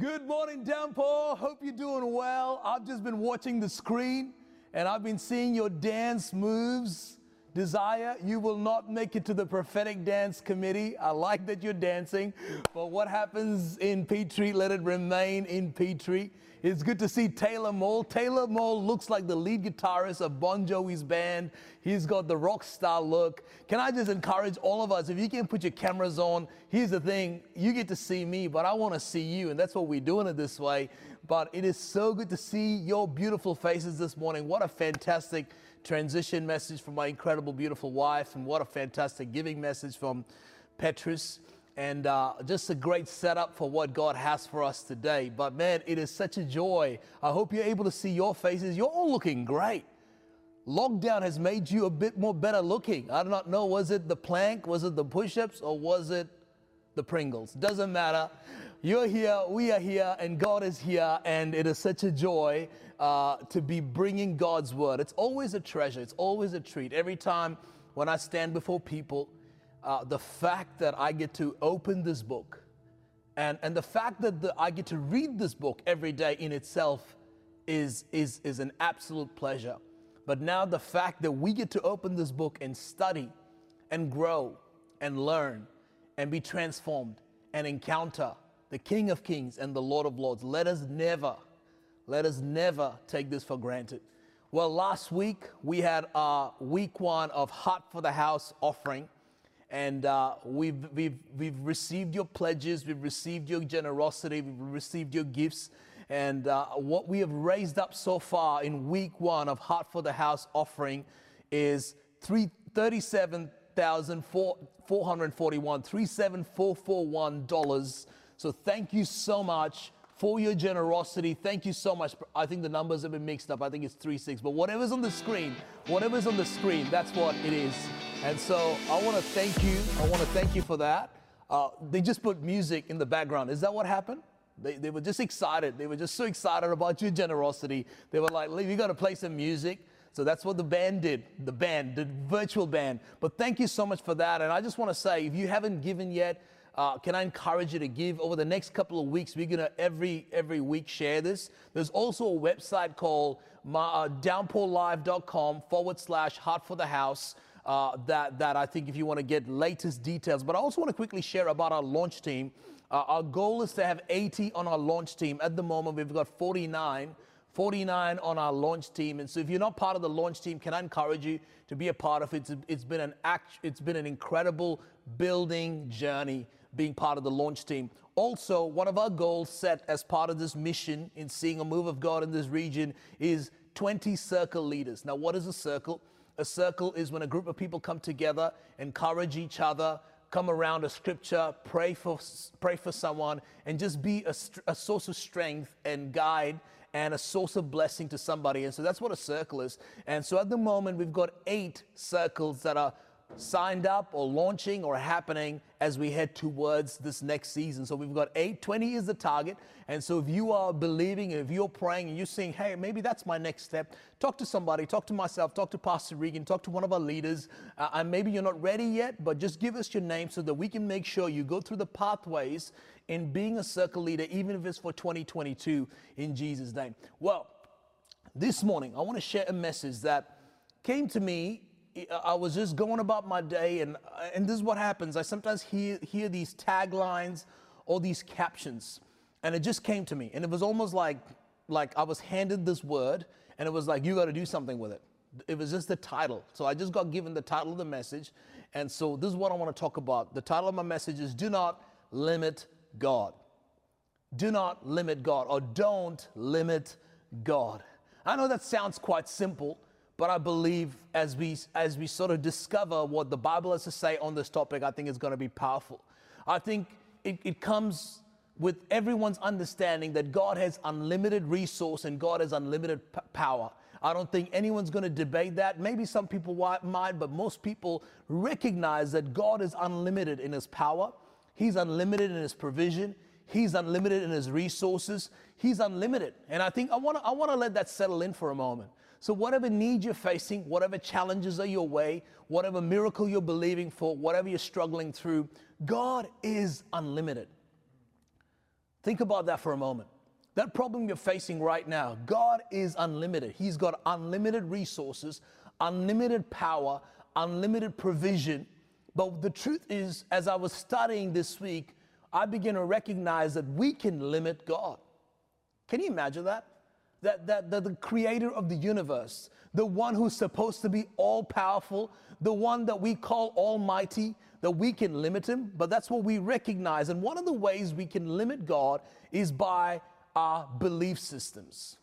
Good morning, Downpour. Hope you're doing well. I've just been watching the screen and I've been seeing your dance moves. Desire, you will not make it to the prophetic dance committee. I like that you're dancing, but what happens in Petrie, let it remain in Petrie. It's good to see Taylor Mole. Taylor Mole looks like the lead guitarist of Bon Jovi's band. He's got the rock star look. Can I just encourage all of us, if you can put your cameras on, here's the thing, you get to see me, but I want to see you, and that's what we're doing it this way. But it is so good to see your beautiful faces this morning. What a fantastic transition message from my incredible, beautiful wife, and what a fantastic giving message from Petrus. And uh, just a great setup for what God has for us today. But man, it is such a joy. I hope you're able to see your faces. You're all looking great. Lockdown has made you a bit more better looking. I do not know, was it the plank, was it the push ups, or was it the Pringles? Doesn't matter. You're here, we are here, and God is here, and it is such a joy uh, to be bringing God's word. It's always a treasure, it's always a treat. Every time when I stand before people, uh, the fact that I get to open this book and, and the fact that the, I get to read this book every day in itself is, is, is an absolute pleasure. But now the fact that we get to open this book and study and grow and learn and be transformed and encounter the King of Kings and the Lord of Lords. Let us never, let us never take this for granted. Well, last week we had our week one of Heart for the House offering. And uh, we've, we've, we've received your pledges, we've received your generosity, we've received your gifts. And uh, what we have raised up so far in week one of Heart for the House offering is three, 37,441, $37,441. So thank you so much for your generosity. Thank you so much. I think the numbers have been mixed up. I think it's 3 6. But whatever's on the screen, whatever's on the screen, that's what it is. And so I want to thank you. I want to thank you for that. Uh, they just put music in the background. Is that what happened? They, they were just excited. They were just so excited about your generosity. They were like, we got to play some music. So that's what the band did, the band, the virtual band. But thank you so much for that. And I just want to say, if you haven't given yet, uh, can I encourage you to give over the next couple of weeks? We're gonna every every week share this. There's also a website called my, uh, downpourlive.com forward slash heart for the house. Uh, that that I think if you want to get latest details, but I also want to quickly share about our launch team. Uh, our goal is to have 80 on our launch team. At the moment, we've got 49. 49 on our launch team. And so if you're not part of the launch team, can I encourage you to be a part of it? It's, it's been an act, it's been an incredible building journey being part of the launch team. Also, one of our goals set as part of this mission in seeing a move of God in this region is 20 circle leaders. Now, what is a circle? A circle is when a group of people come together, encourage each other, come around a scripture, pray for, pray for someone, and just be a, a source of strength and guide and a source of blessing to somebody. And so that's what a circle is. And so at the moment, we've got eight circles that are signed up or launching or happening as we head towards this next season. So we've got 820 is the target. And so if you are believing, if you're praying and you're saying, hey, maybe that's my next step, talk to somebody, talk to myself, talk to Pastor Regan, talk to one of our leaders. Uh, and maybe you're not ready yet, but just give us your name so that we can make sure you go through the pathways in being a circle leader, even if it's for 2022 in Jesus' name. Well, this morning, I want to share a message that came to me I was just going about my day, and, uh, and this is what happens. I sometimes hear, hear these taglines or these captions, and it just came to me. And it was almost like, like I was handed this word, and it was like, you got to do something with it. It was just the title. So I just got given the title of the message. And so this is what I want to talk about. The title of my message is Do Not Limit God. Do not limit God, or don't limit God. I know that sounds quite simple, but I believe as we as we sort of discover what the Bible has to say on this topic, I think it's going to be powerful. I think it, it comes with everyone's understanding that God has unlimited resource and God has unlimited p- power. I don't think anyone's going to debate that. Maybe some people might, but most people recognize that God is unlimited in his power. He's unlimited in his provision. He's unlimited in his resources. He's unlimited. And I think I want to I want to let that settle in for a moment. So, whatever need you're facing, whatever challenges are your way, whatever miracle you're believing for, whatever you're struggling through, God is unlimited. Think about that for a moment. That problem you're facing right now, God is unlimited. He's got unlimited resources, unlimited power, unlimited provision. But the truth is, as I was studying this week, I began to recognize that we can limit God. Can you imagine that? That, that, that the creator of the universe, the one who's supposed to be all powerful, the one that we call almighty, that we can limit him, but that's what we recognize. And one of the ways we can limit God is by our belief systems.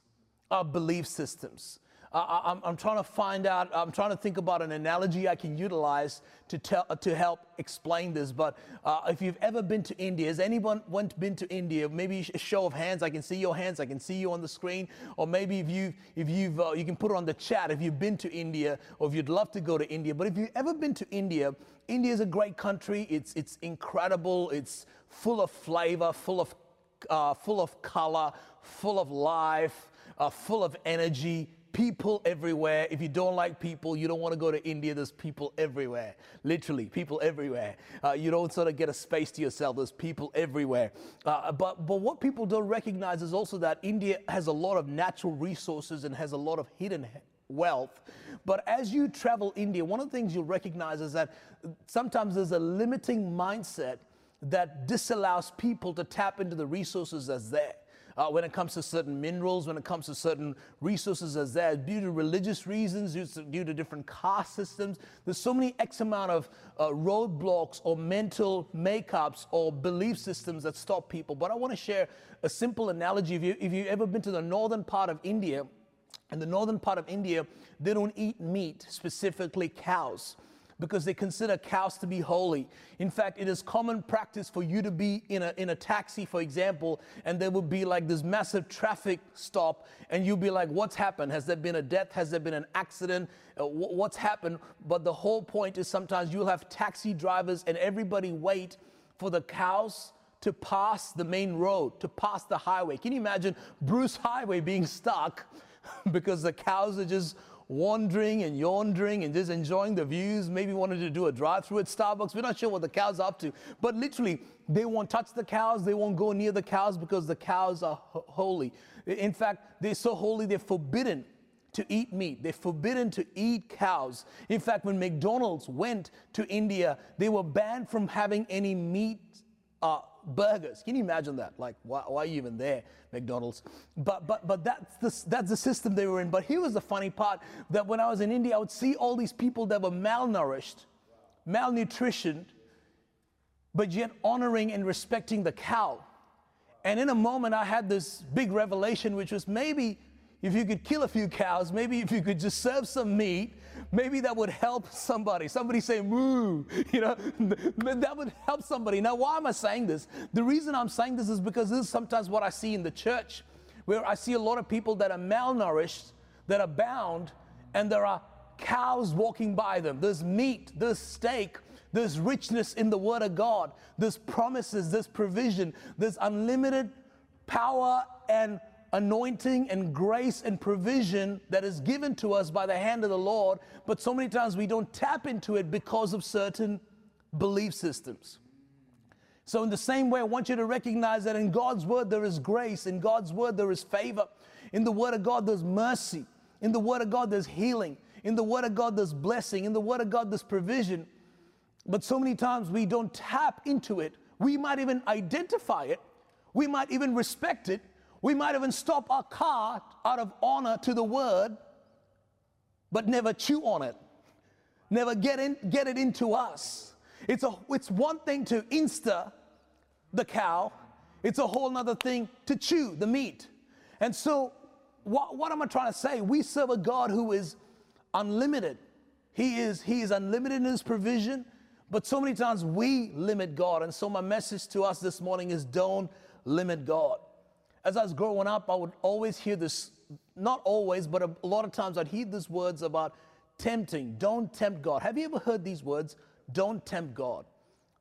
Our belief systems. I, am trying to find out, I'm trying to think about an analogy I can utilize to, tell, to help explain this. But uh, if you've ever been to India, has anyone went, been to India? Maybe a show of hands. I can see your hands. I can see you on the screen. Or maybe if, you've, if you've, uh, you can put it on the chat if you've been to India or if you'd love to go to India. But if you've ever been to India, India is a great country. It's, it's incredible. It's full of flavor, full of, uh, full of color, full of life, uh, full of energy people everywhere. If you don't like people, you don't want to go to India. There's people everywhere. Literally, people everywhere. Uh, you don't sort of get a space to yourself. There's people everywhere. Uh, but, but what people don't recognize is also that India has a lot of natural resources and has a lot of hidden wealth. But as you travel India, one of the things you'll recognize is that sometimes there's a limiting mindset that disallows people to tap into the resources that's there uh, when it comes to certain minerals, when it comes to certain resources as that, due to religious reasons, due to, due to different caste systems. There's so many X amount of uh, roadblocks or mental makeups or belief systems that stop people. But I want to share a simple analogy. If, you, if you've ever been to the northern part of India, in the northern part of India, they don't eat meat, specifically cows because they consider cows to be holy. In fact, it is common practice for you to be in a, in a taxi, for example, and there would be like this massive traffic stop, and you'll be like, What's happened? Has there been a death? Has there been an accident? Uh, what's happened? But the whole point is sometimes you'll have taxi drivers and everybody wait for the cows to pass the main road, to pass the highway. Can you imagine Bruce Highway being stuck because the cows are just wandering and yawning and just enjoying the views, maybe wanted to do a drive through at Starbucks. We're not sure what the cows are up to. But literally, they won't touch the cows, they won't go near the cows because the cows are ho- holy. In fact, they're so holy, they're forbidden to eat meat. They're forbidden to eat cows. In fact, when McDonald's went to India, they were banned from having any meat uh, burgers. Can you imagine that? Like, why, why, are you even there, McDonald's? But but but that's the that's the system they were in. But here was the funny part that when I was in India, I would see all these people that were malnourished, malnutrition, but yet honoring and respecting the cow. And in a moment, I had this big revelation, which was maybe if you could kill a few cows, maybe if you could just serve some meat, maybe that would help somebody. Somebody say moo, you know, that would help somebody. Now, why am I saying this? The reason I'm saying this is because this is sometimes what I see in the church, where I see a lot of people that are malnourished, that are bound, and there are cows walking by them. There's meat, there's steak, there's richness in the Word of God, there's promises, there's provision, there's unlimited power and anointing and grace and provision that is given to us by the hand of the Lord, but so many times we don't tap into it because of certain belief systems. So, in the same way, I want you to recognize that in God's word there is grace, in God's word there is favor, in the word of God there's mercy, in the word of God there's healing, in the word of God there's blessing, in the word of God there's provision. But so many times we don't tap into it. We might even identify it, we might even respect it, we might even stop our car out of honor to the word, but never chew on it, never get, in, get it into us. It's, a, it's one thing to insta the cow, it's a whole other thing to chew the meat. And so, what, what am I trying to say? We serve a God who is unlimited. He is, he is unlimited in his provision, but so many times we limit God. And so, my message to us this morning is don't limit God as I was growing up, I would always hear this, not always, but a, lot of times I'd hear these words about tempting. Don't tempt God. Have you ever heard these words? Don't tempt God.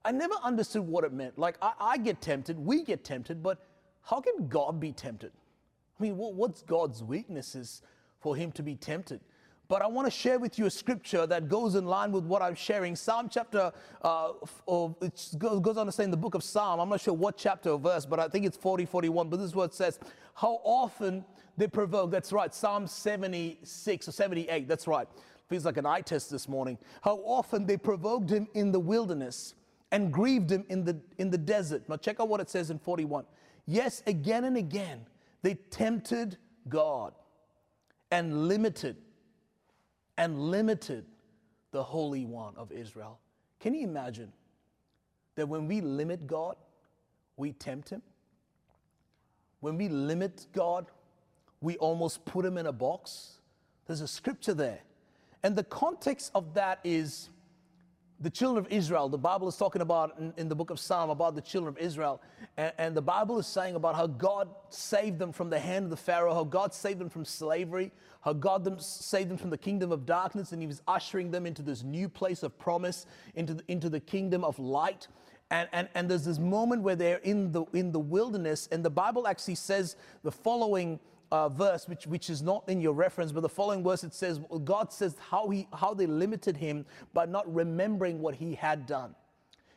I never understood what it meant. Like, I, I get tempted, we get tempted, but how can God be tempted? I mean, what, what's God's weaknesses for him to be tempted? But I want to share with you a scripture that goes in line with what I'm sharing. Psalm chapter, uh, it goes on to say in the book of Psalm, I'm not sure what chapter or verse, but I think it's 40, 41. But this is what it says How often they provoke, that's right, Psalm 76 or 78, that's right. Feels like an eye test this morning. How often they provoked him in the wilderness and grieved him in the, in the desert. Now, check out what it says in 41. Yes, again and again, they tempted God and limited and limited the Holy One of Israel. Can you imagine that when we limit God, we tempt Him? When we limit God, we almost put Him in a box? There's a scripture there. And the context of that is the children of Israel. The Bible is talking about in, in the book of Psalm about the children of Israel. And, and, the Bible is saying about how God saved them from the hand of the Pharaoh, how God saved them from slavery, how God them, saved them from the kingdom of darkness, and He was ushering them into this new place of promise, into the, into the kingdom of light. And, and, and there's this moment where they're in the, in the wilderness, and the Bible actually says the following uh, verse, which, which is not in your reference, but the following verse it says, God says how, he, how they limited him by not remembering what he had done.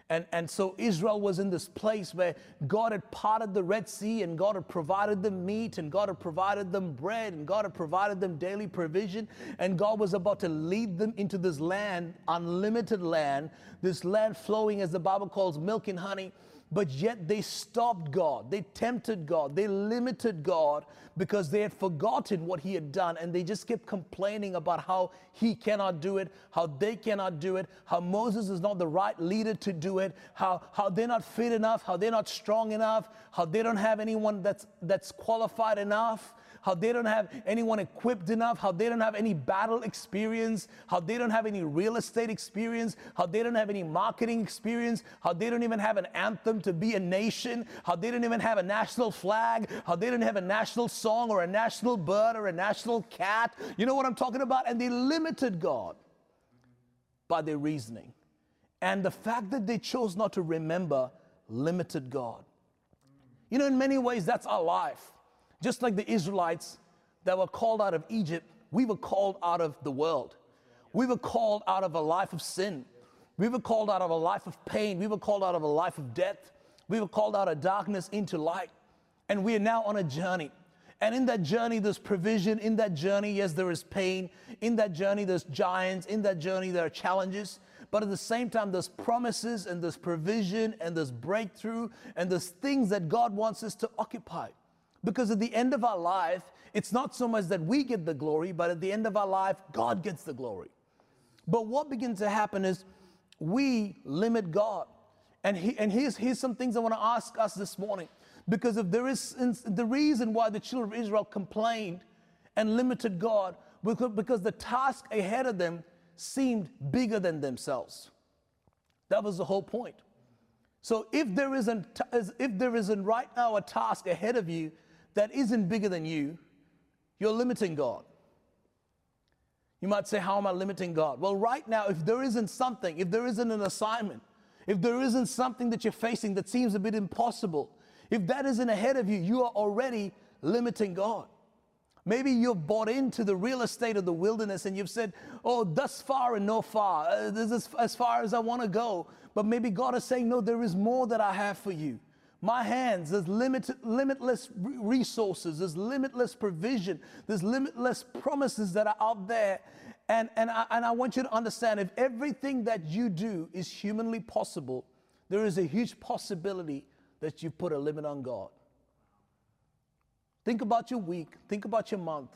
And, and so Israel was in this place where God had parted the Red Sea and God had provided them meat and God had provided them bread and God had provided them daily provision. And God was about to lead them into this land, unlimited land, this land flowing, as the Bible calls, milk and honey but yet they stopped God. They tempted God. They limited God because they had forgotten what He had done and they just kept complaining about how He cannot do it, how they cannot do it, how Moses is not the right leader to do it, how, how they're not fit enough, how they're not strong enough, how they don't have anyone that's, that's qualified enough how they don't have anyone equipped enough, how they don't have any battle experience, how they don't have any real estate experience, how they don't have any marketing experience, how they don't even have an anthem to be a nation, how they don't even have a national flag, how they don't have a national song or a national bird or a national cat. You know what I'm talking about? And they limited God by their reasoning. And the fact that they chose not to remember limited God. You know, in many ways, that's our life. Just like the Israelites that were called out of Egypt, we were called out of the world. We were called out of a life of sin. We were called out of a life of pain. We were called out of a life of death. We were called out of darkness into light. And we are now on a journey. And in that journey, there's provision. In that journey, yes, there is pain. In that journey, there's giants. In that journey, there are challenges. But at the same time, there's promises and there's provision and there's breakthrough and there's things that God wants us to occupy. Because at the end of our life, it's not so much that we get the glory, but at the end of our life, God gets the glory. But what begins to happen is we limit God. And, he, and here's, here's some things I want to ask us this morning. Because if there is the reason why the children of Israel complained and limited God, because, because the task ahead of them seemed bigger than themselves. That was the whole point. So if there isn't, if there isn't right now a task ahead of you that isn't bigger than you, you're limiting God. You might say, How am I limiting God? Well, right now, if there isn't something, if there isn't an assignment, if there isn't something that you're facing that seems a bit impossible, if that isn't ahead of you, you are already limiting God. Maybe you've bought into the real estate of the wilderness and you've said, Oh, thus far and no far. Uh, this is as far as I want to go. But maybe God is saying, No, there is more that I have for you my hands, there's limited, limitless resources, there's limitless provision, there's limitless promises that are out there. And, and, I, and I want you to understand if everything that you do is humanly possible, there is a huge possibility that you put a limit on God. Think about your week, think about your month,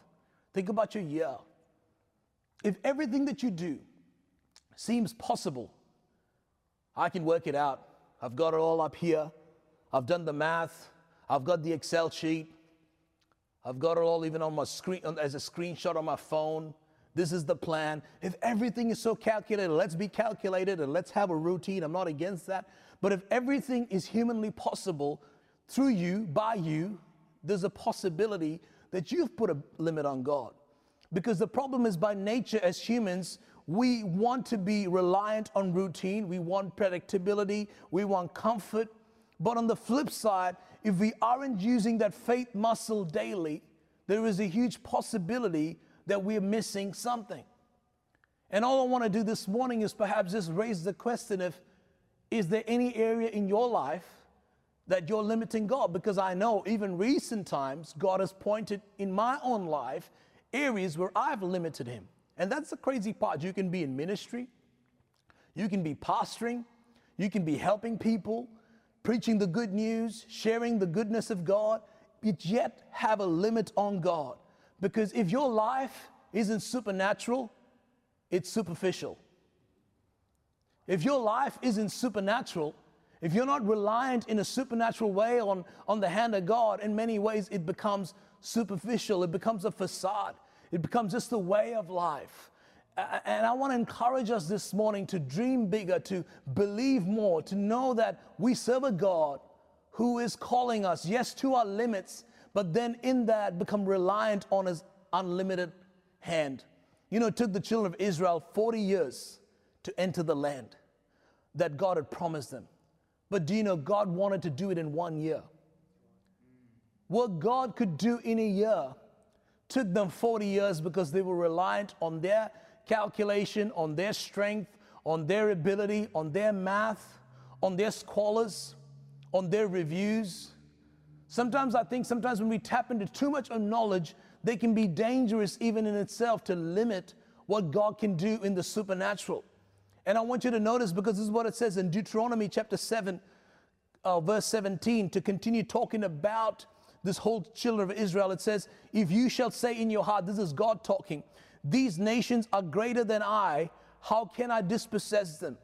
think about your year. If everything that you do seems possible, I can work it out. I've got it all up here. I've done the math. I've got the Excel sheet. I've got it all even on my screen as a screenshot on my phone. This is the plan. If everything is so calculated, let's be calculated and let's have a routine. I'm not against that. But if everything is humanly possible through you, by you, there's a possibility that you've put a limit on God. Because the problem is by nature as humans, we want to be reliant on routine, we want predictability, we want comfort, but on the flip side, if we aren't using that faith muscle daily, there is a huge possibility that we're missing something. And all I want to do this morning is perhaps just raise the question if is there any area in your life that you're limiting God? Because I know even recent times, God has pointed in my own life areas where I've limited Him. And that's the crazy part. You can be in ministry, you can be pastoring, you can be helping people, preaching the good news, sharing the goodness of God, but yet have a limit on God. Because if your life isn't supernatural, it's superficial. If your life isn't supernatural, if you're not reliant in a supernatural way on, on the hand of God, in many ways it becomes superficial, it becomes a facade, it becomes just a way of life. And I want to encourage us this morning to dream bigger, to believe more, to know that we serve a God who is calling us, yes, to our limits, but then in that become reliant on his unlimited hand. You know, it took the children of Israel 40 years to enter the land that God had promised them. But do you know God wanted to do it in one year? What God could do in a year took them 40 years because they were reliant on their calculation, on their strength, on their ability, on their math, on their scholars, on their reviews. Sometimes I think sometimes when we tap into too much of knowledge, they can be dangerous even in itself to limit what God can do in the supernatural. And I want you to notice because this is what it says in Deuteronomy chapter 7, uh, verse 17, to continue talking about this whole children of Israel. It says, If you shall say in your heart, this is God talking, these nations are greater than I, how can I dispossess them?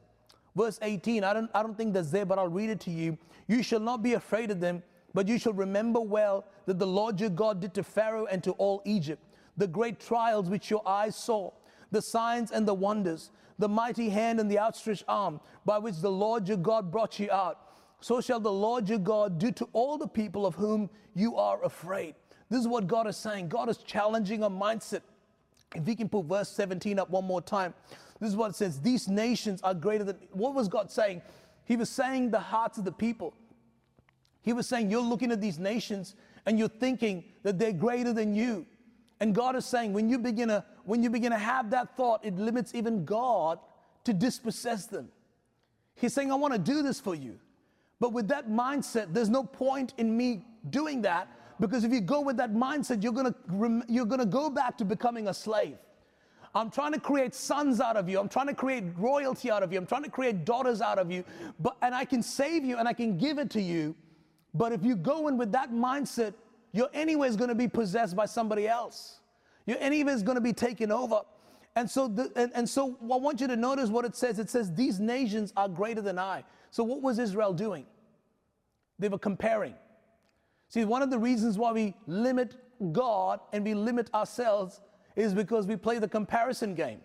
Verse 18, I don't, I don't think that's there, but I'll read it to you. You shall not be afraid of them, but you shall remember well that the Lord your God did to Pharaoh and to all Egypt the great trials which your eyes saw, the signs and the wonders, the mighty hand and the outstretched arm by which the Lord your God brought you out. So shall the Lord your God do to all the people of whom you are afraid. This is what God is saying. God is challenging a mindset. If we can put verse 17 up one more time, this is what it says These nations are greater than. What was God saying? He was saying the hearts of the people. He was saying, You're looking at these nations and you're thinking that they're greater than you. And God is saying, when you begin to, when you begin to have that thought, it limits even God to dispossess them. He's saying, I want to do this for you. But with that mindset, there's no point in me doing that because if you go with that mindset, you're to, you're to go back to becoming a slave. I'm trying to create sons out of you. I'm trying to create royalty out of you. I'm trying to create daughters out of you. But, and I can save you and I can give it to you. But if you go in with that mindset, you're anyways going to be possessed by somebody else. You're anyways going to be taken over. And so, the, and, and so I want you to notice what it says. It says, These nations are greater than I. So, what was Israel doing? They were comparing. See, one of the reasons why we limit God and we limit ourselves is because we play the comparison game.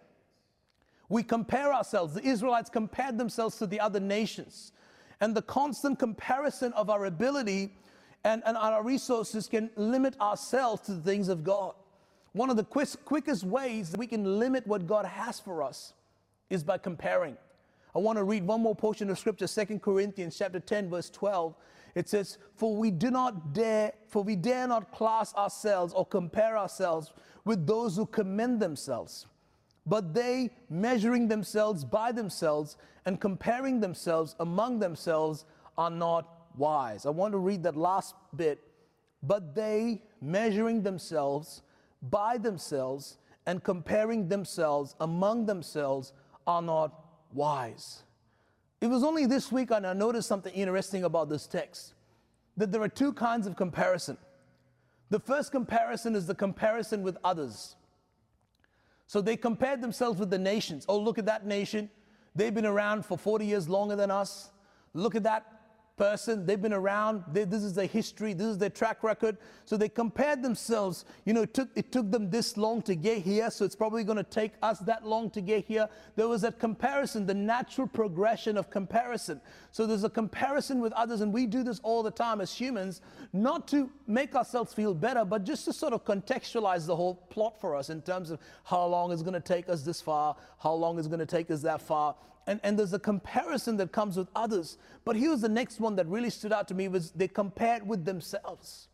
We compare ourselves. The Israelites compared themselves to the other nations. And the constant comparison of our ability and, and our resources can limit ourselves to the things of God. One of the quick, quickest ways that we can limit what God has for us is by comparing. I want to read one more portion of scripture, Second Corinthians chapter 10, verse 12. It says, For we do not dare, for we dare not class ourselves or compare ourselves with those who commend themselves but they, measuring themselves by themselves and comparing themselves among themselves, are not wise. I want to read that last bit. But they, measuring themselves by themselves and comparing themselves among themselves, are not wise. It was only this week and I noticed something interesting about this text that there are two kinds of comparison. The first comparison is the comparison with others. So they compared themselves with the nations. Oh, look at that nation. They've been around for 40 years longer than us. Look at that person. They've been around. They, this is their history. This is their track record. So they compared themselves. You know, it took, it took them this long to get here, so it's probably going to take us that long to get here. There was that comparison, the natural progression of comparison. So there's a comparison with others, and we do this all the time as humans, not to make ourselves feel better, but just to sort of contextualize the whole plot for us in terms of how long it's going to take us this far, how long it's going to take us that far and, and there's a comparison that comes with others. But here's the next one that really stood out to me was they compared with themselves.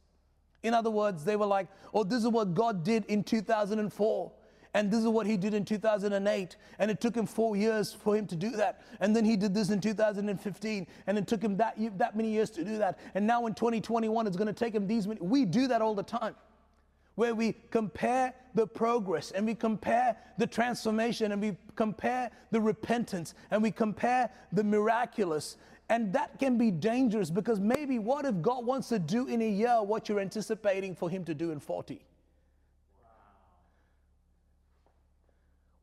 In other words, they were like, oh, this is what God did in 2004. And this is what he did in 2008. And it took him four years for him to do that. And then he did this in 2015. And it took him that, that many years to do that. And now in 2021, it's going to take him these many. We do that all the time. Where we compare the progress and we compare the transformation and we compare the repentance and we compare the miraculous. And that can be dangerous because maybe what if God wants to do in a year what you're anticipating for Him to do in 40?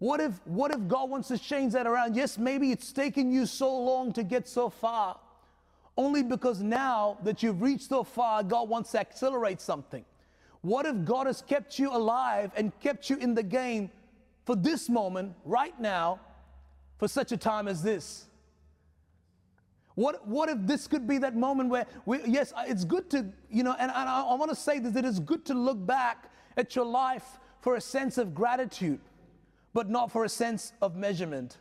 What if, what if God wants to change that around? Yes, maybe it's taken you so long to get so far, only because now that you've reached so far, God wants to accelerate something. What if God has kept you alive and kept you in the game for this moment, right now, for such a time as this? What, what if this could be that moment where, we, yes, it's good to, you know, and, and I, I want to say that it is good to look back at your life for a sense of gratitude but not for a sense of measurement.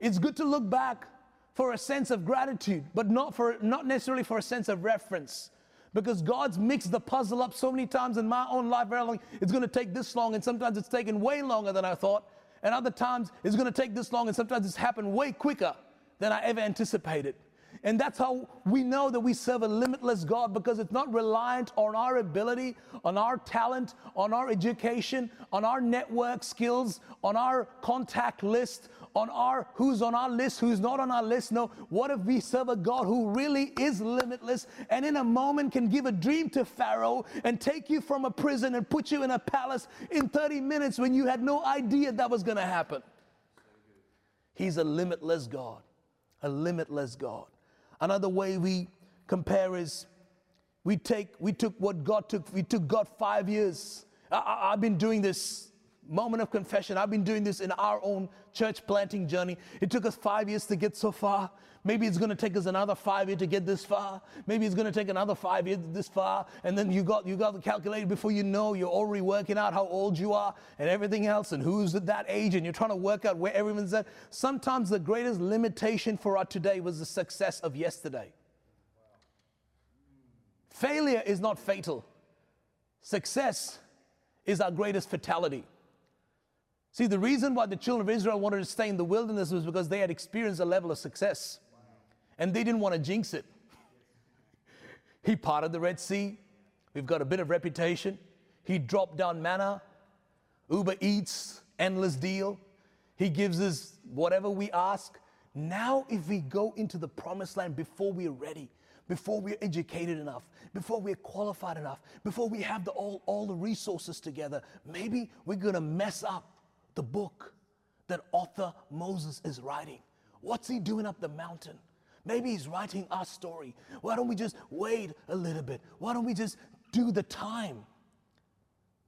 It's good to look back for a sense of gratitude, but not for not necessarily for a sense of reference. Because God's mixed the puzzle up so many times in my own life, very long. It's to take this long, and sometimes it's taken way longer than I thought. And other times it's to take this long, and sometimes it's happened way quicker than I ever anticipated. And that's how we know that we serve a limitless God because it's not reliant on our ability, on our talent, on our education, on our network skills, on our contact list, on our who's on our list, who's not on our list. No, what if we serve a God who really is limitless and in a moment can give a dream to Pharaoh and take you from a prison and put you in a palace in 30 minutes when you had no idea that was going to happen? He's a limitless God, a limitless God. Another way we compare is we take we took what God took. We took God five years. I, have been doing this moment of confession. I've been doing this in our own church planting journey. It took us five years to get so far. Maybe it's going to take us another five years to get this far. Maybe it's going to take another five years this far. And then you got you got the calculator before you know you're already working out how old you are and everything else and who's at that age and you're trying to work out where everyone's at. Sometimes the greatest limitation for us today was the success of yesterday. Failure is not fatal. Success is our greatest fatality. See, the reason why the children of Israel wanted to stay in the wilderness was because they had experienced a level of success and they didn't want to jinx it. he parted the Red Sea. We've got a bit of reputation. He dropped down manna, Uber Eats, endless deal. He gives us whatever we ask. Now, if we go into the promised land before we're ready, before we're educated enough, before we're qualified enough, before we have the, all, all the resources together, maybe we're going to mess up the book that author Moses is writing. What's he doing up the mountain? Maybe he's writing our story. Why don't we just wait a little bit? Why don't we just do the time?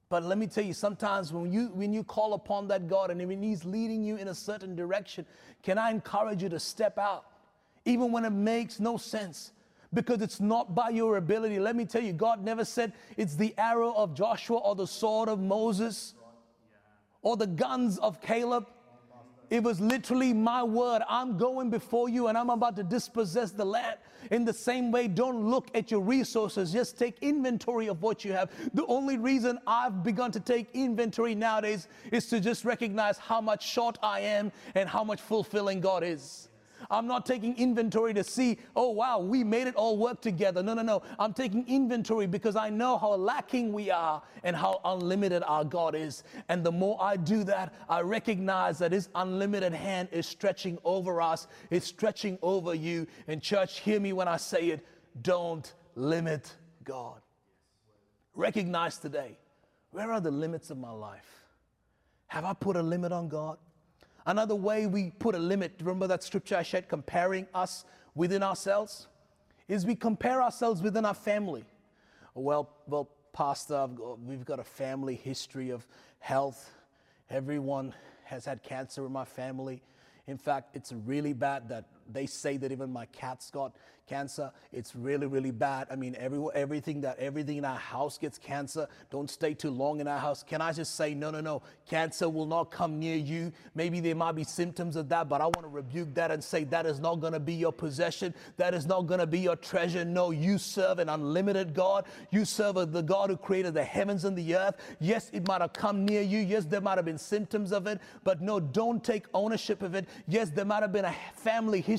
But let me tell you, sometimes when you when you call upon that God and when He's leading you in a certain direction, can I encourage you to step out, even when it makes no sense? Because it's not by your ability. Let me tell you, God never said it's the arrow of Joshua or the sword of Moses or the guns of Caleb. It was literally my word. I'm going before you and I'm about to dispossess the land. In the same way, don't look at your resources. Just take inventory of what you have. The only reason I've begun to take inventory nowadays is to just recognize how much short I am and how much fulfilling God is. I'm not taking inventory to see, oh, wow, we made it all work together. No, no, no. I'm taking inventory because I know how lacking we are and how unlimited our God is. And the more I do that, I recognize that His unlimited hand is stretching over us, it's stretching over you. And, church, hear me when I say it don't limit God. Recognize today where are the limits of my life? Have I put a limit on God? Another way we put a limit, remember that scripture I shared, comparing us within ourselves, is we compare ourselves within our family. Well, well, Pastor, we've got a family history of health. Everyone has had cancer in my family. In fact, it's really bad that they say that even my cat's got cancer. It's really, really bad. I mean, every, everything that everything in our house gets cancer. Don't stay too long in our house. Can I just say, no, no, no. Cancer will not come near you. Maybe there might be symptoms of that, but I want to rebuke that and say that is not going to be your possession. That is not going to be your treasure. No, you serve an unlimited God. You serve the God who created the heavens and the earth. Yes, it might have come near you. Yes, there might have been symptoms of it, but no, don't take ownership of it. Yes, there might have been a family history,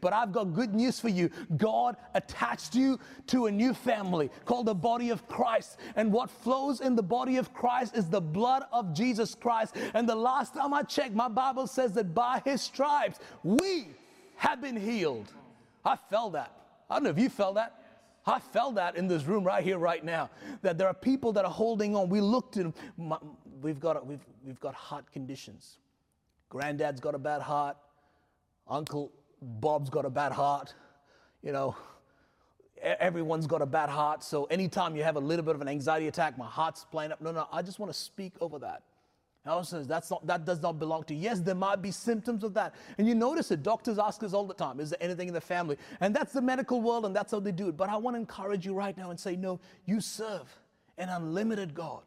but I've got good news for you. God attached you to a new family called the body of Christ. And what flows in the body of Christ is the blood of Jesus Christ. And the last time I checked, my Bible says that by his stripes, we have been healed. I felt that. I don't know if you felt that. I felt that in this room right here, right now. That there are people that are holding on. We looked at, we've got, we've, we've got heart conditions. Granddad's got a bad heart. Uncle Bob's got a bad heart. You know, everyone's got a bad heart. So anytime you have a little bit of an anxiety attack, my heart's playing up. No, no, I just want to speak over that. says that's not, that does not belong to you. Yes, there might be symptoms of that. And you notice it. Doctors ask us all the time, is there anything in the family? And that's the medical world and that's how they do it. But I want to encourage you right now and say, no, you serve an unlimited God.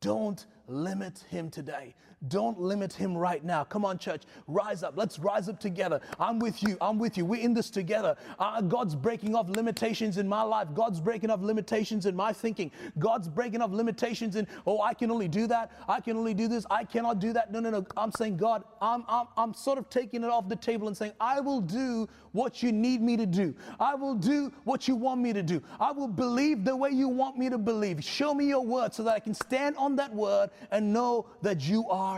Don't limit him today. Don't limit him right now. Come on, church, rise up. Let's rise up together. I'm with you. I'm with you. We're in this together. Uh, God's breaking off limitations in my life. God's breaking off limitations in my thinking. God's breaking off limitations in, oh, I can only do that. I can only do this. I cannot do that. No, no, no. I'm saying, God, I'm, I'm, I'm sort of taking it off the table and saying, I will do what you need me to do. I will do what you want me to do. I will believe the way you want me to believe. Show me your word so that I can stand on that word and know that you are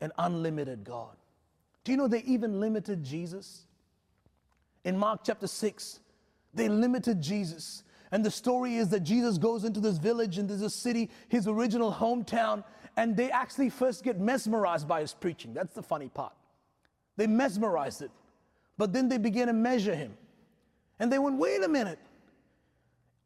an unlimited God. Do you know they even limited Jesus? In Mark chapter 6, they limited Jesus. And the story is that Jesus goes into this village and a city, his original hometown, and they actually first get mesmerized by his preaching. That's the funny part. They mesmerized it. But then they began to measure him. And they went, wait a minute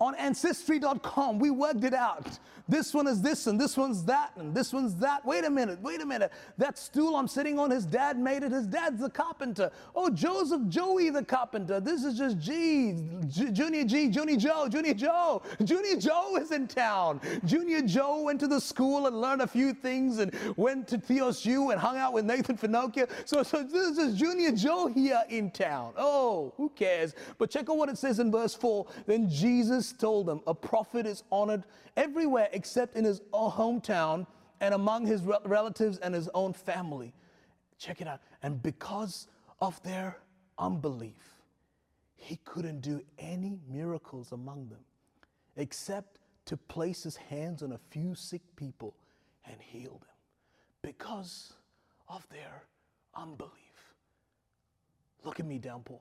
on ancestry.com we worked it out. This one is this and this one's that and this one's that. Wait a minute wait a minute. That stool i'm sitting on his dad made it. His dad's the carpenter. Oh joseph joey the carpenter. This is just g J- junior g junior joe junior joe. Junior joe is in town. Junior joe went to the school and learned a few things and went to TheosU and hung out with nathan Finochio. so, so this is junior joe here in town. Oh who cares? But check out what it says in verse 4 then jesus told them, A prophet is honored everywhere except in his hometown and among his relatives and his own family. Check it out. And because of their unbelief, he couldn't do any miracles among them except to place his hands on a few sick people and heal them because of their unbelief. Look at me, downpour.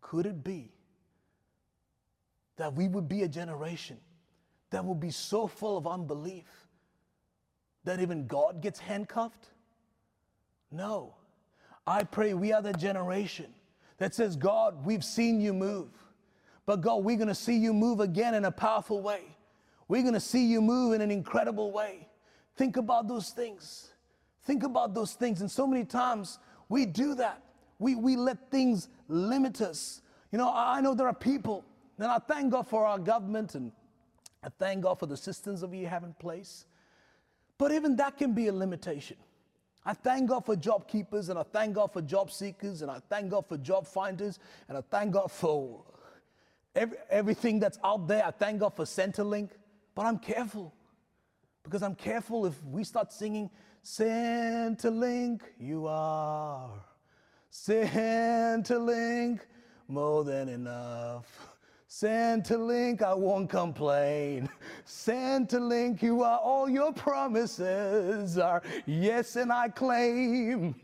Could it be that we would be a generation that will be so full of unbelief that even God gets handcuffed? No. I pray we are the generation that says, God, we've seen you move, but God, we're going to see you move again in a powerful way. We're going to see you move in an incredible way. Think about those things. Think about those things. And so many times we do that. We, we let things limit us. You know, I know there are people and I thank God for our government and I thank God for the systems that we have in place. But even that can be a limitation. I thank God for job keepers and I thank God for job seekers and I thank God for job finders and I thank God for every, everything that's out there. I thank God for Centrelink. But I'm careful because I'm careful if we start singing, Centrelink, you are. Centrelink, more than enough. Centrelink, I won't complain. Centrelink, you are all your promises are yes, and I claim.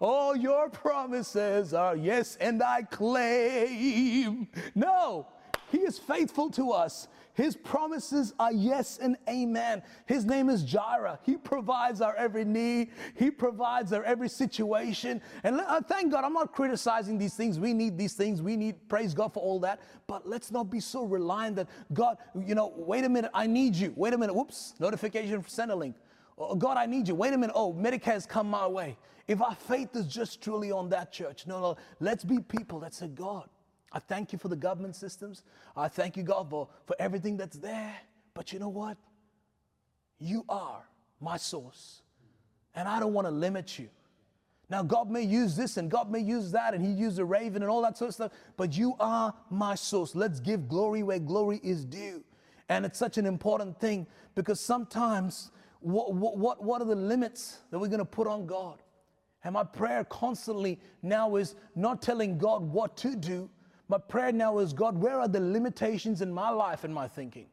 All your promises are yes, and I claim. No, He is faithful to us. His promises are yes and amen. His name is Jireh. He provides our every need, He provides our every situation. And uh, thank God, I'm not criticizing these things. We need these things. We need, praise God for all that. But let's not be so reliant that God, you know, wait a minute, I need you. Wait a minute, whoops, notification from Centrelink. Oh, God, I need you. Wait a minute. Oh, Medicare has come my way. If our faith is just truly on that church, no, no, let's be people that say, God, I thank you for the government systems. I thank you, God, for, for everything that's there. But you know what? You are my source. And I don't want to limit you. Now, God may use this and God may use that, and He used a raven and all that sort of stuff, but you are my source. Let's give glory where glory is due. And it's such an important thing because sometimes, what, what, what are the limits that we're going to put on God? And my prayer constantly now is not telling God what to do. My prayer now is God, where are the limitations in my life and my thinking?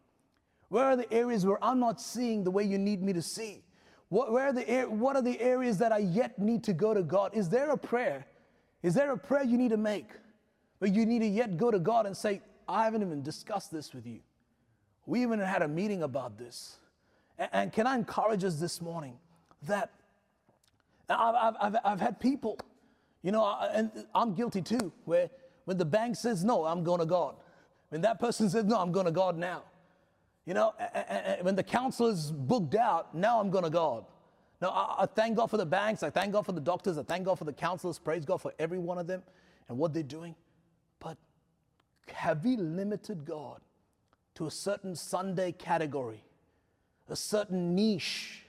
Where are the areas where I'm not seeing the way you need me to see? What, where are the, what are the areas that I yet need to go to God? Is there a prayer? Is there a prayer you need to make where you need to yet go to God and say, I haven't even discussed this with you? We even had a meeting about this. And, and can I encourage us this morning that I've, I've, I've had people, you know, and I'm guilty too, where when the bank says no, I'm going to God. When that person says no, I'm going to God now. You know, when the counselor's booked out, now I'm going to God. Now, I, thank God for the banks. I thank God for the doctors. I thank God for the counselors. Praise God for every one of them and what they're doing. But have we limited God to a certain Sunday category, a certain niche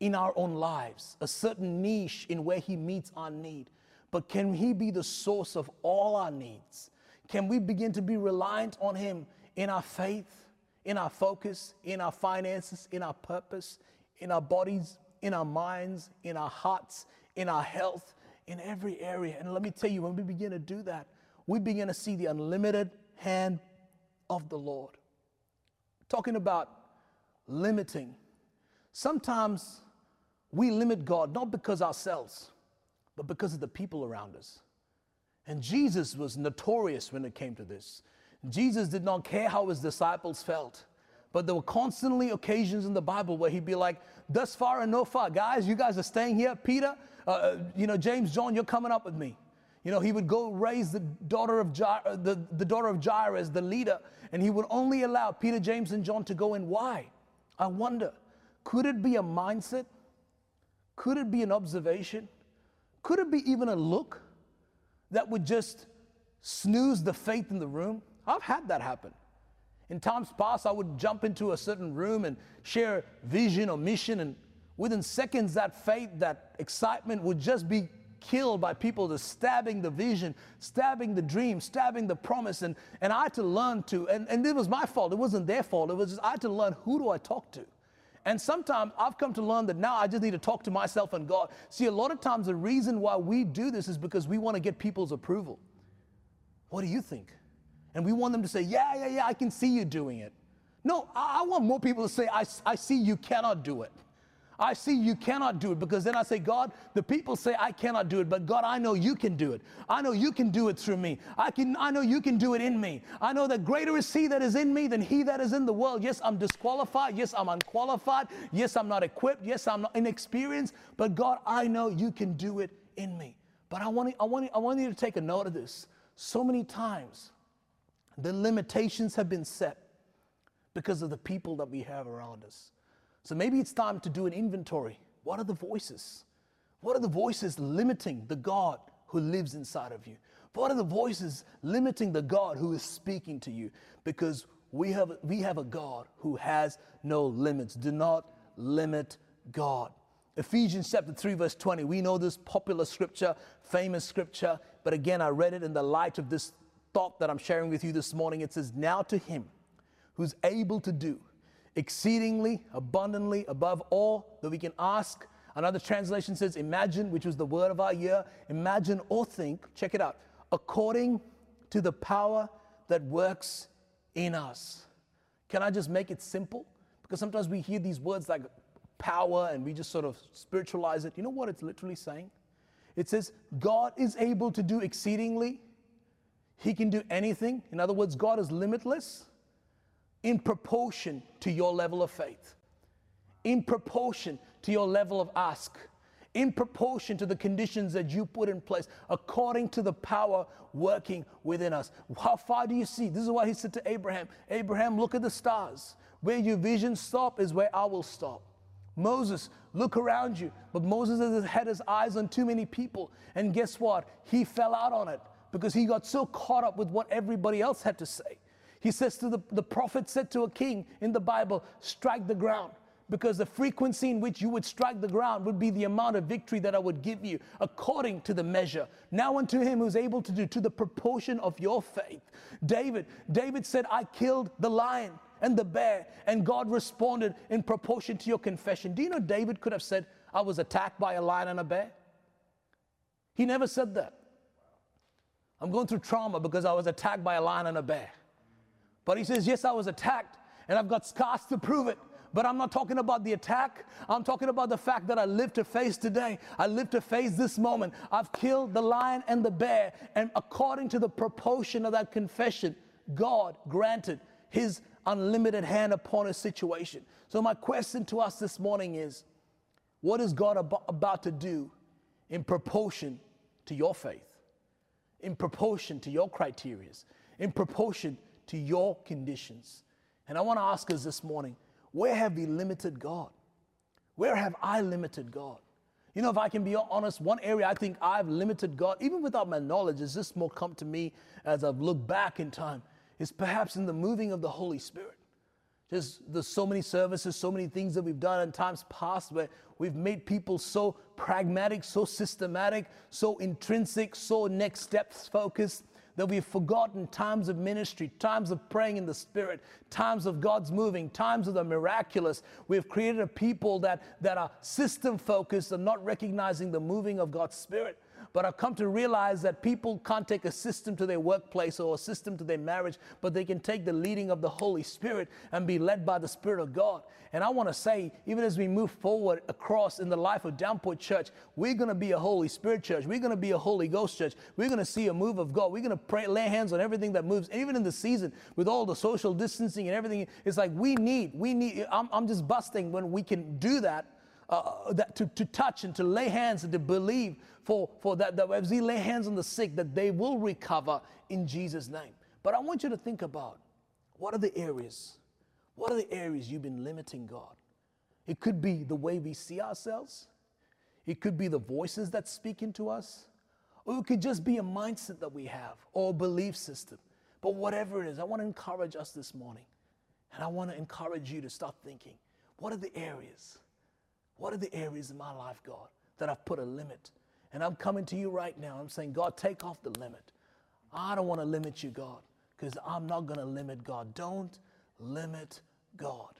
in our own lives, a certain niche in where He meets our need? But can He be the source of all our needs? Can we begin to be reliant on Him in our faith? in our focus, in our finances, in our purpose, in our bodies, in our minds, in our hearts, in our health, in every area. And let me tell you, when we begin to do that, we begin to see the unlimited hand of the Lord. Talking about limiting. Sometimes we limit God not because ourselves, but because of the people around us. And Jesus was notorious when it came to this. Jesus did not care how his disciples felt. But there were constantly occasions in the Bible where he'd be like, thus far and no far. Guys, you guys are staying here. Peter, uh, uh you know, James, John, you're coming up with me. You know, he would go raise the daughter of Jair, uh, the, the daughter of Jairus, the leader, and he would only allow Peter, James, and John to go in. Why? I wonder, could it be a mindset? Could it be an observation? Could it be even a look that would just snooze the faith in the room? I've had that happen. In times past, I would jump into a certain room and share vision or mission, and within seconds, that faith, that excitement would just be killed by people just stabbing the vision, stabbing the dream, stabbing the promise. And, and I had to learn to, and, and it was my fault, it wasn't their fault. It was just I had to learn who do I talk to. And sometimes I've come to learn that now I just need to talk to myself and God. See, a lot of times the reason why we do this is because we want to get people's approval. What do you think? And we want them to say, yeah, yeah, yeah, I can see you doing it. No, I, I want more people to say, I, I see you cannot do it. I see you cannot do it because then I say, God, the people say I cannot do it, but God, I know you can do it. I know you can do it through me. I can I know you can do it in me. I know that greater is he that is in me than he that is in the world. Yes, I'm disqualified. Yes, I'm unqualified. Yes, I'm not equipped. Yes, I'm not inexperienced. But God, I know you can do it in me. But I want, I want, I want you to take a note of this. So many times the limitations have been set because of the people that we have around us. So maybe it's time to do an inventory. What are the voices? What are the voices limiting the God who lives inside of you? What are the voices limiting the God who is speaking to you? Because we have, we have a God who has no limits. Do not limit God. Ephesians chapter 3, verse 20. We know this popular scripture, famous scripture, but again, I read it in the light of this thought that I'm sharing with you this morning. It says, Now to him who's able to do exceedingly abundantly above all that we can ask. Another translation says, Imagine, which was the word of our year. Imagine or think, check it out, according to the power that works in us. Can I just make it simple? Because sometimes we hear these words like power and we just sort of spiritualize it. You know what it's literally saying? It says, God is able to do exceedingly he can do anything. In other words, God is limitless in proportion to your level of faith, in proportion to your level of ask, in proportion to the conditions that you put in place, according to the power working within us. How far do you see? This is why he said to Abraham, Abraham, look at the stars. Where your vision stop is where I will stop. Moses, look around you. But Moses had his eyes on too many people. And guess what? He fell out on it because he got so caught up with what everybody else had to say. He says to the, the prophet said to a king in the Bible, strike the ground because the frequency in which you would strike the ground would be the amount of victory that I would give you according to the measure. Now unto him who's able to do to the proportion of your faith. David, David said, I killed the lion and the bear, and God responded in proportion to your confession. Do you know David could have said, I was attacked by a lion and a bear? He never said that. I'm going through trauma because I was attacked by a lion and a bear. But he says, Yes, I was attacked, and I've got scars to prove it. But I'm not talking about the attack. I'm talking about the fact that I live to face today. I live to face this moment. I've killed the lion and the bear. And according to the proportion of that confession, God granted his unlimited hand upon a situation. So, my question to us this morning is what is God ab- about to do in proportion to your faith, in proportion to your criterias, in proportion to your conditions? And I want to ask us this morning where have we limited God? Where have I limited God? You know, if I can be honest, one area I think I've limited God, even without my knowledge, is this more come to me as I've looked back in time, is perhaps in the moving of the Holy Spirit. Just there's so many services, so many things that we've done in times past where we've made people so pragmatic, so systematic, so intrinsic, so next steps focused that we've forgotten times of ministry, times of praying in the Spirit, times of God's moving, times of the miraculous. We've created a people that, that are system focused and not recognizing the moving of God's Spirit. But I've come to realize that people can't take a system to their workplace or a system to their marriage, but they can take the leading of the Holy Spirit and be led by the Spirit of God. And I want to say, even as we move forward across in the life of Downport Church, we're going to be a Holy Spirit church. We're going to be a Holy Ghost church. We're going to see a move of God. We're going to pray, lay hands on everything that moves. Even in the season, with all the social distancing and everything, it's like we need, we need, I'm, I'm just busting when we can do that uh, that to, to touch and to lay hands and to believe for, for that, that as we lay hands on the sick, that they will recover in Jesus' name. But I want you to think about what are the areas? What are the areas you've been limiting God? It could be the way we see ourselves, it could be the voices that speak into us, or it could just be a mindset that we have or a belief system. But whatever it is, I want to encourage us this morning. And I want to encourage you to start thinking what are the areas? What are the areas in my life, God, that I've put a limit? And I'm coming to you right now. I'm saying, God, take off the limit. I don't want to limit you, God, because I'm not going to limit God. Don't limit God.